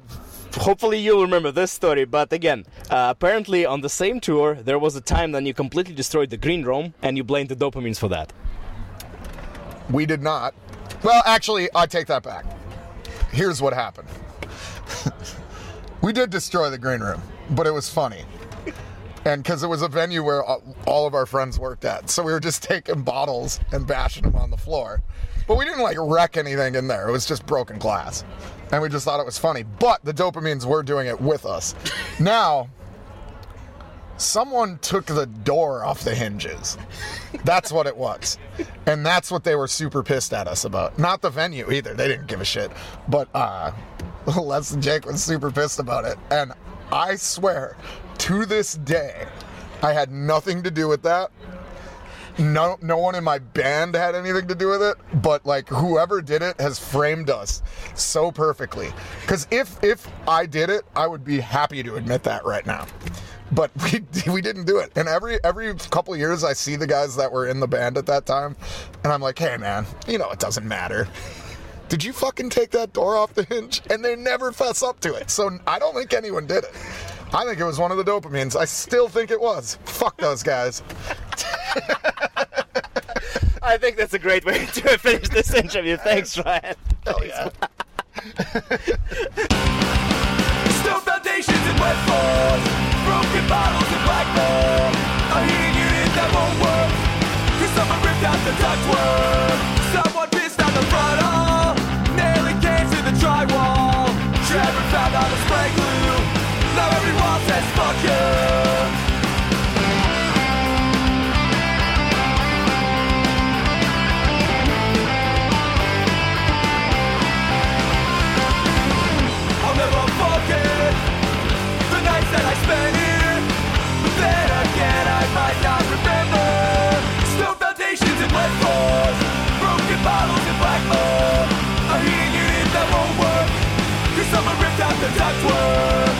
S5: hopefully you'll remember this story. But again, uh, apparently on the same tour, there was a time when you completely destroyed the green room and you blamed the dopamines for that.
S3: We did not. Well, actually, I take that back. Here's what happened. we did destroy the green room, but it was funny. And because it was a venue where all of our friends worked at. So we were just taking bottles and bashing them on the floor. But we didn't like wreck anything in there. It was just broken glass. And we just thought it was funny. But the dopamines were doing it with us. Now, someone took the door off the hinges. That's what it was. And that's what they were super pissed at us about. Not the venue either. They didn't give a shit. But uh Less Than Jake was super pissed about it. And I swear, to this day, I had nothing to do with that. No, no one in my band had anything to do with it, but like whoever did it has framed us so perfectly. Because if if I did it, I would be happy to admit that right now. But we we didn't do it. And every every couple years, I see the guys that were in the band at that time, and I'm like, hey man, you know it doesn't matter. Did you fucking take that door off the hinge? And they never fess up to it. So I don't think anyone did it. I think it was one of the dopamines. I still think it was. Fuck those guys.
S5: I think that's a great way to finish this interview. Thanks, Ryan.
S3: Hell yeah.
S1: Stone foundations and wet floors Broken bottles and black mold A heating unit that won't work Cause someone ripped out the ductwork the ductwork.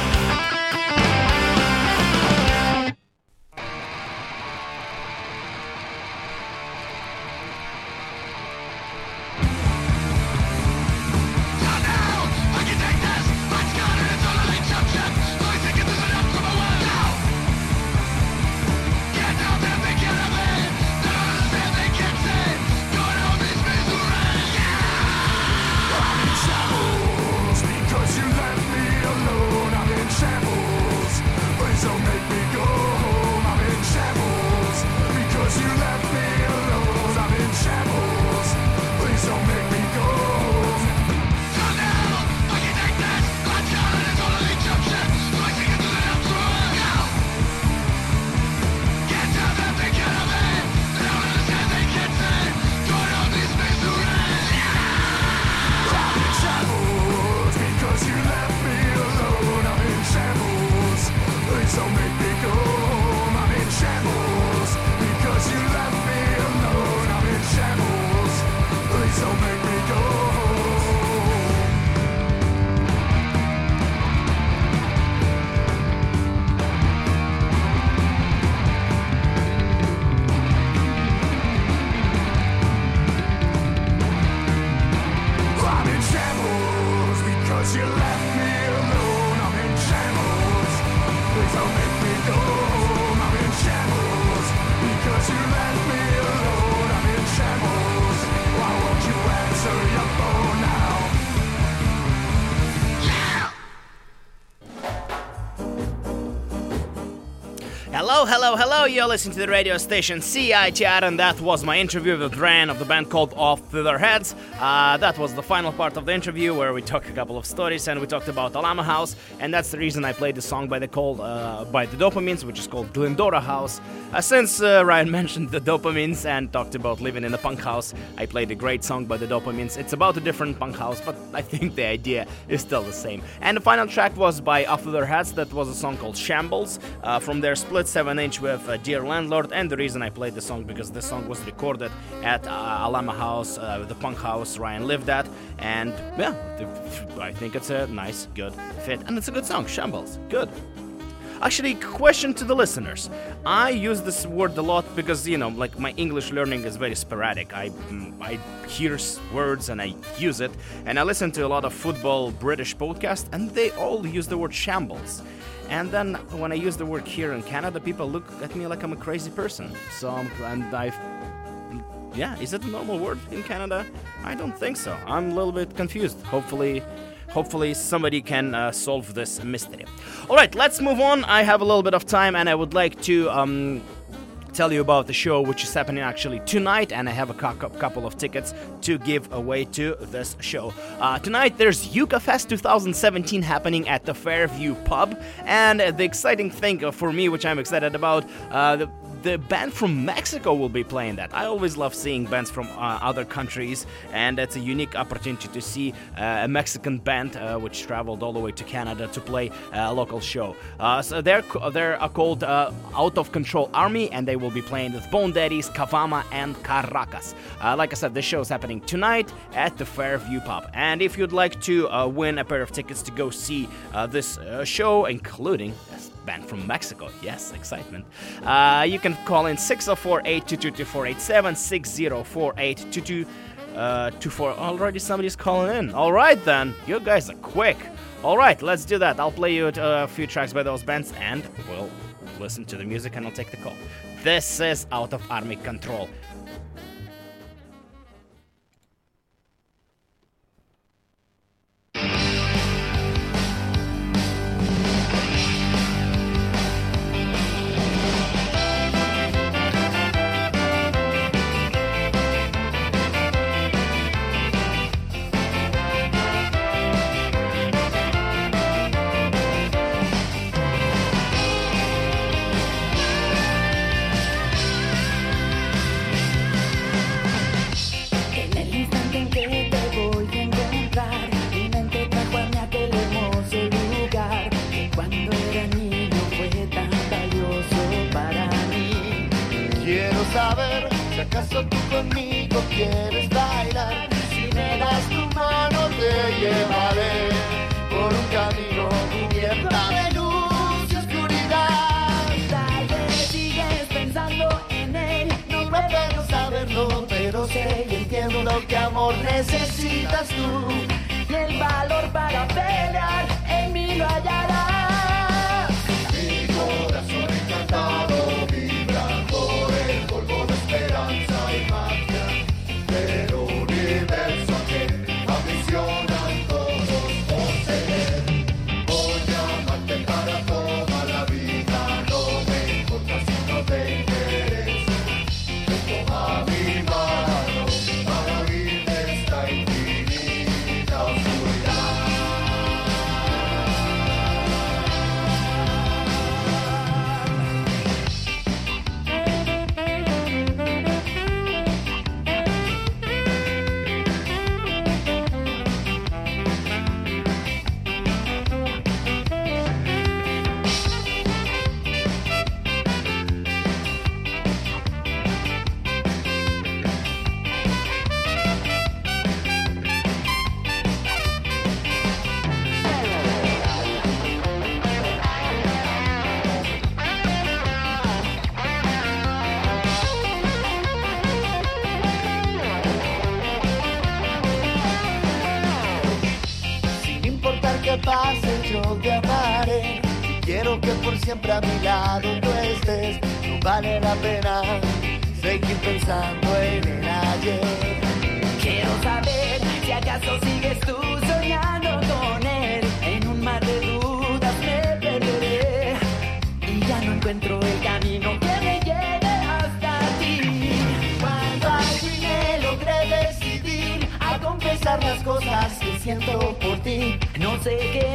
S2: Hello, hello. You're listening to the radio station CITR, and that was my interview with Dran of the band called Off to Their Heads. Uh, that was the final part of the interview where we talked a couple of stories and we talked about Alama House, and that's the reason I played the song by the called uh, by the Dopamines, which is called Glendora House. Uh, since uh, Ryan mentioned the Dopamines and talked about living in a punk house, I played a great song by the Dopamines. It's about a different punk house, but I think the idea is still the same. And the final track was by Off Their Heads. That was a song called Shambles uh, from their split 7 inch with uh, Dear Landlord. And the reason I played the song because this song was recorded at Alama House, the punk house Ryan lived at. And yeah, I think it's a nice, good fit. And it's a good song, Shambles. Good. Actually, question to the listeners. I use this word a lot because you know, like my English learning is very sporadic. I mm, I hear words and I use it, and I listen to a lot of football British podcasts, and they all use the word shambles. And then when I use the word here in Canada, people look at me like I'm a crazy person. So I'm, and I yeah, is it a normal word in Canada? I don't think so. I'm a little bit confused. Hopefully, hopefully somebody can uh, solve this mystery. All right, let's move on. I have a little bit of time, and I would like to. Um, Tell you about the show, which is happening actually tonight, and I have a couple of tickets to give away to this show. Uh, tonight, there's Yuka Fest 2017 happening at the Fairview Pub, and the exciting thing for me, which I'm excited about, uh, the the band from Mexico will be playing that. I always love seeing bands from uh, other countries, and it's a unique opportunity to see uh, a Mexican band uh, which traveled all the way to Canada to play a local show. Uh, so they're they're uh, called uh, Out of Control Army, and they will be playing with Bone Daddies, Cawama, and Caracas. Uh, like I said, this show is happening tonight at the Fairview Pub. And if you'd like to uh, win a pair of tickets to go see uh, this uh, show, including this band from Mexico. Yes, excitement. Uh, you can call in 604 822 2487 604 822 24. Already somebody's calling in. All right, then. You guys are quick. All right, let's do that. I'll play you uh, a few tracks by those bands and we'll listen to the music and I'll take the call. This is Out of Army Control.
S6: Conmigo quieres bailar. Si me das tu mano te llevaré por un camino cubierto de luz y oscuridad.
S4: Tal vez sigues pensando en él, no
S6: No puedo saberlo, pero sé y entiendo que amor necesitas tú.
S4: y el valor para pelear en mí lo hallarás. Estés. No vale la pena seguir pensando en el ayer. Quiero saber si acaso sigues tú soñando con él. En un mar de dudas me perderé y ya no encuentro el camino que me lleve hasta ti. Cuando al me logré decidir a confesar las cosas que siento por ti, no sé qué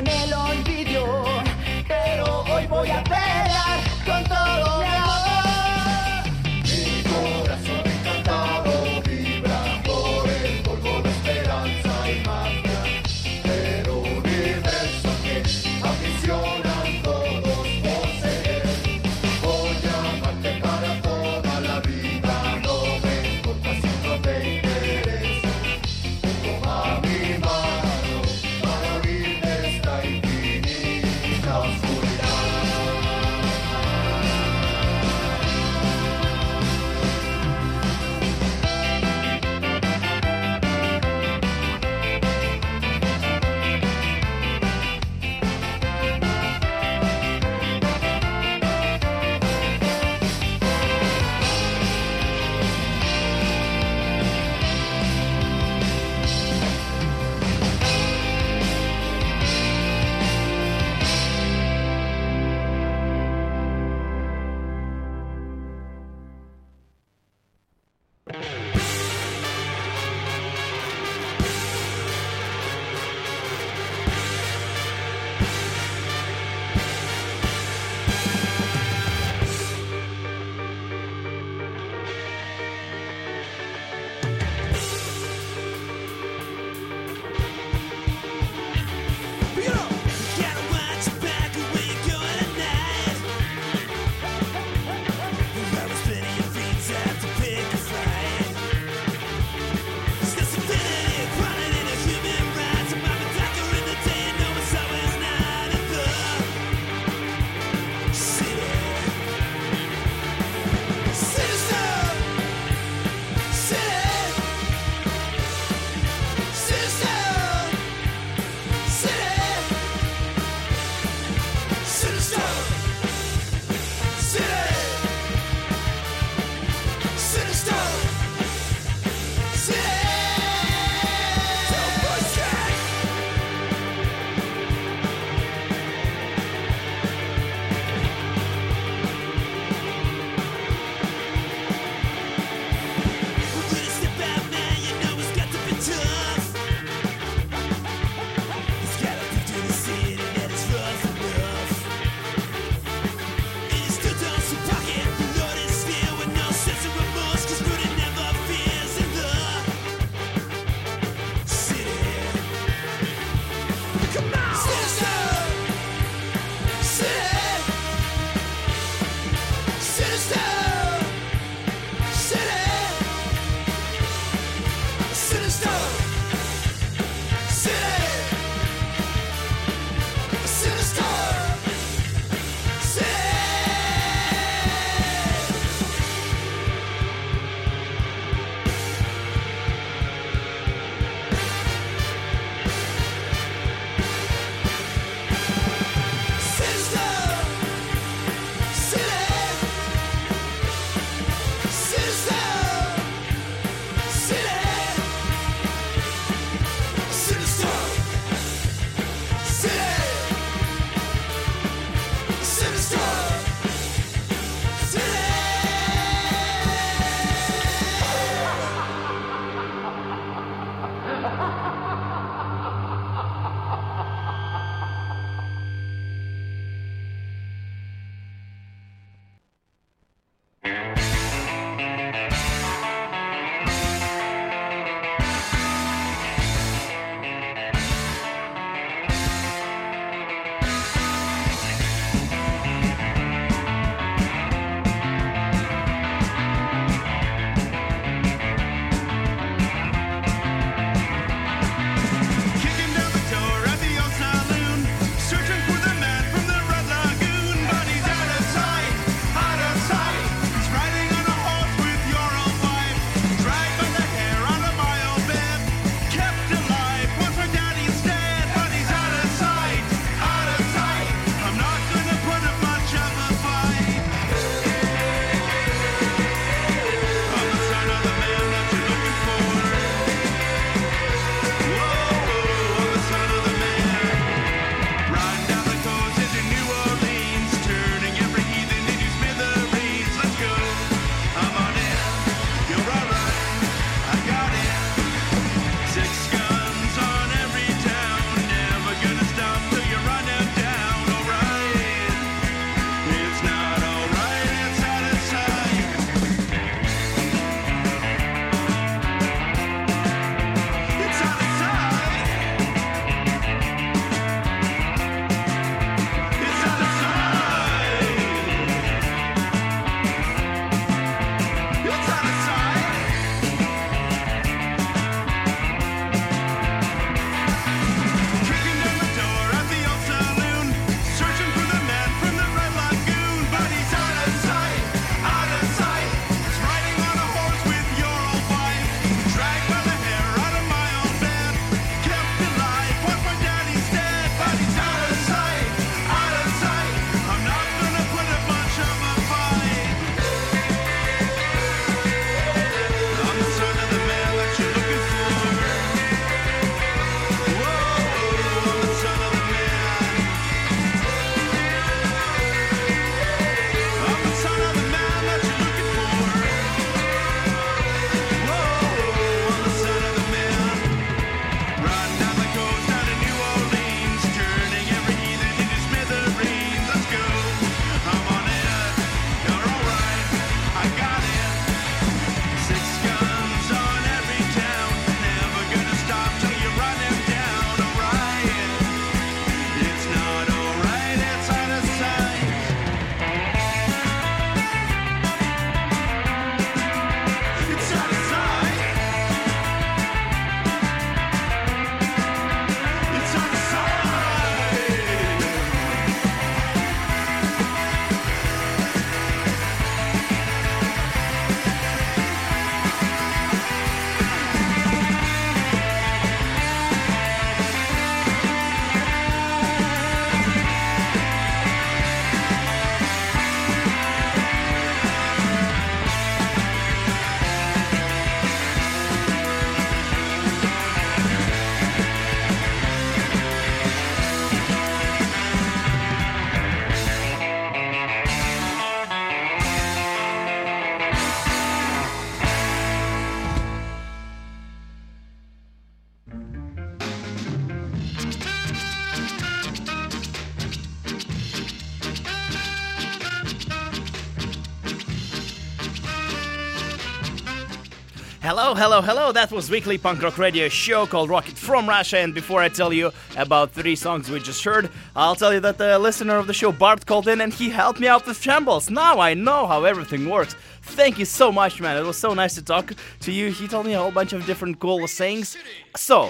S2: Hello, hello. That was weekly punk rock radio show called Rocket from Russia. And before I tell you about three songs we just heard, I'll tell you that the listener of the show, Bart, called in and he helped me out with shambles. Now I know how everything works. Thank you so much, man. It was so nice to talk to you. He told me a whole bunch of different cool sayings. So,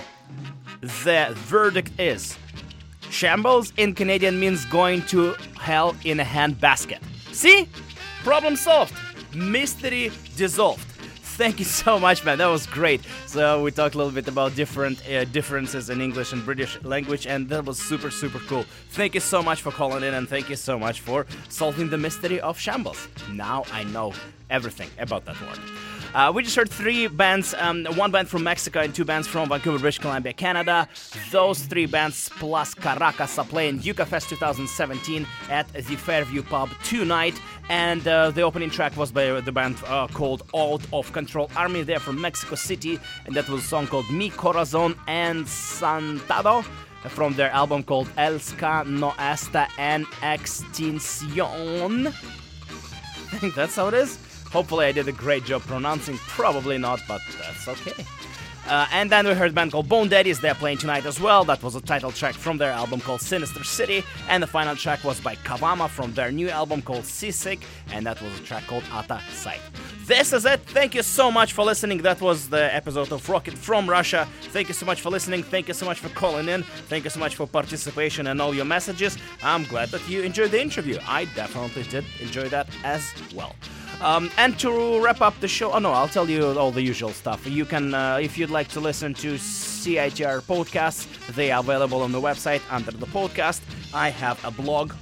S2: the verdict is Shambles in Canadian means going to hell in a handbasket. See? Problem solved. Mystery dissolved. Thank you so much, man. That was great. So we talked a little bit about different uh, differences in English and British language, and that was super, super cool. Thank you so much for calling in, and thank you so much for solving the mystery of shambles. Now I know everything about that word. Uh, we just heard three bands, um, one band from Mexico and two bands from Vancouver, British Columbia, Canada. Those three bands plus Caracas are playing Yucca Fest 2017 at the Fairview Pub tonight. And uh, the opening track was by the band uh, called Out of Control Army. They're from Mexico City, and that was a song called Mi Corazon encantado from their album called El Ska No Esta en Extinción. I think that's how it is. Hopefully, I did a great job pronouncing. Probably not, but that's okay. Uh, and then we heard a band called Bone Daddies. They're playing tonight as well. That was a title track from their album called Sinister City. And the final track was by Cawama from their new album called Seasick. And that was a track called Outta Sight. This is it. Thank you so much for listening. That was the episode of Rocket from Russia. Thank you so much for listening. Thank you so much for calling in. Thank you so much for participation and all your messages. I'm glad that you enjoyed the interview. I definitely did enjoy that as well. Um, and to wrap up the show, oh no, I'll tell you all the usual stuff. You can, uh, if you'd like to listen to CITR podcasts, they are available on the website under the podcast. I have a blog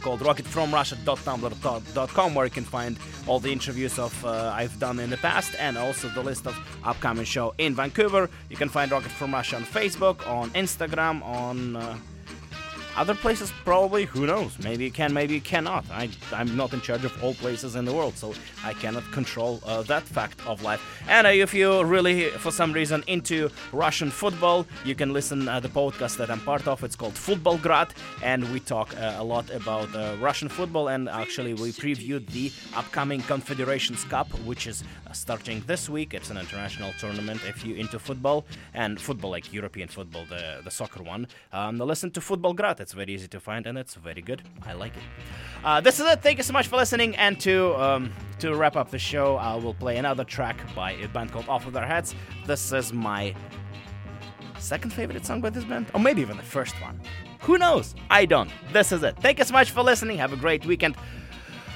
S2: called rocketfromrussia.tumblr.com where you can find all the interviews of uh, I've done in the past and also the list of upcoming show in Vancouver. You can find Rocket from Russia on Facebook, on Instagram, on uh, other places probably who knows? Maybe you can maybe you cannot. I, i'm not in charge of all places in the world so i cannot control uh, that fact of life. And uh, if you're really for some reason into russian football you can listen uh, the podcast that i'm part of. It's called Futbolgrad and we talk uh, a lot about uh, russian football and actually we previewed the upcoming confederations cup which is starting this week it's an international tournament if you're into football and football like european football the, the soccer one um, listen to Futbolgrad it's very easy to find and it's very good. I like it. Uh, this is it. Thank you so much for listening. And to um, to wrap up the show, I will play another track by a band called Off of Their Heads. This is my second favorite song by this band, or maybe even the first one. Who knows? I don't. This is it. Thank you so much for listening. Have a great weekend.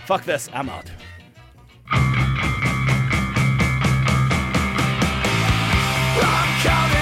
S2: Fuck this. I'm out. Come